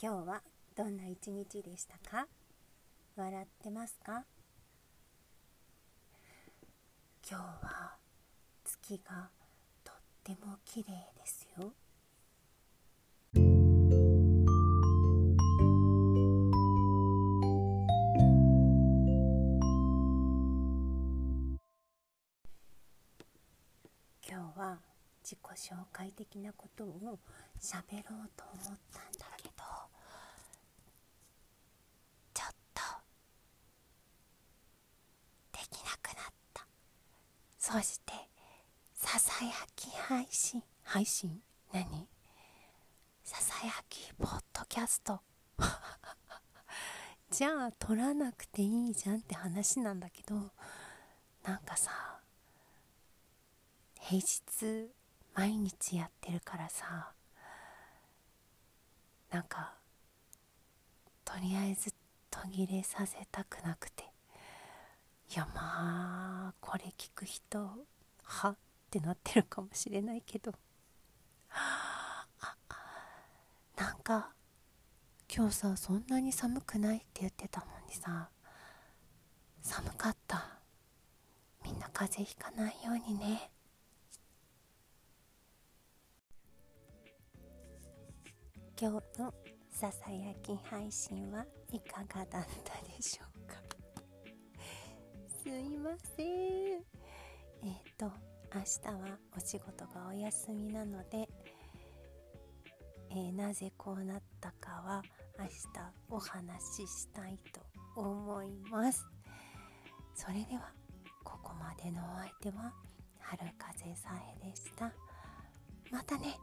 今日はどんな一日でしたか？笑ってますか？今日は月がとっても綺麗ですよ。今日は自己紹介的なことを喋ろうと思ったんだけどちょっとできなくなった。そしてささやき配信。配信？何？ささやきポッドキャスト。じゃあ撮らなくていいじゃんって話なんだけどなんかさ平日毎日やってるからさなんかとりあえず途切れさせたくなくて。やまあこれ聞く人はってなってるかもしれないけど。あなんか今日さそんなに寒くないって言ってたのにさ寒かった。みんな風邪ひかないようにね。今日のささやき配信はいかがだったでしょうす。いませんえっ、ー、と明日はお仕事がお休みなので、えー、なぜこうなったかは明日お話ししたいと思います。それではここまでのお相手は春風さえでした。またね。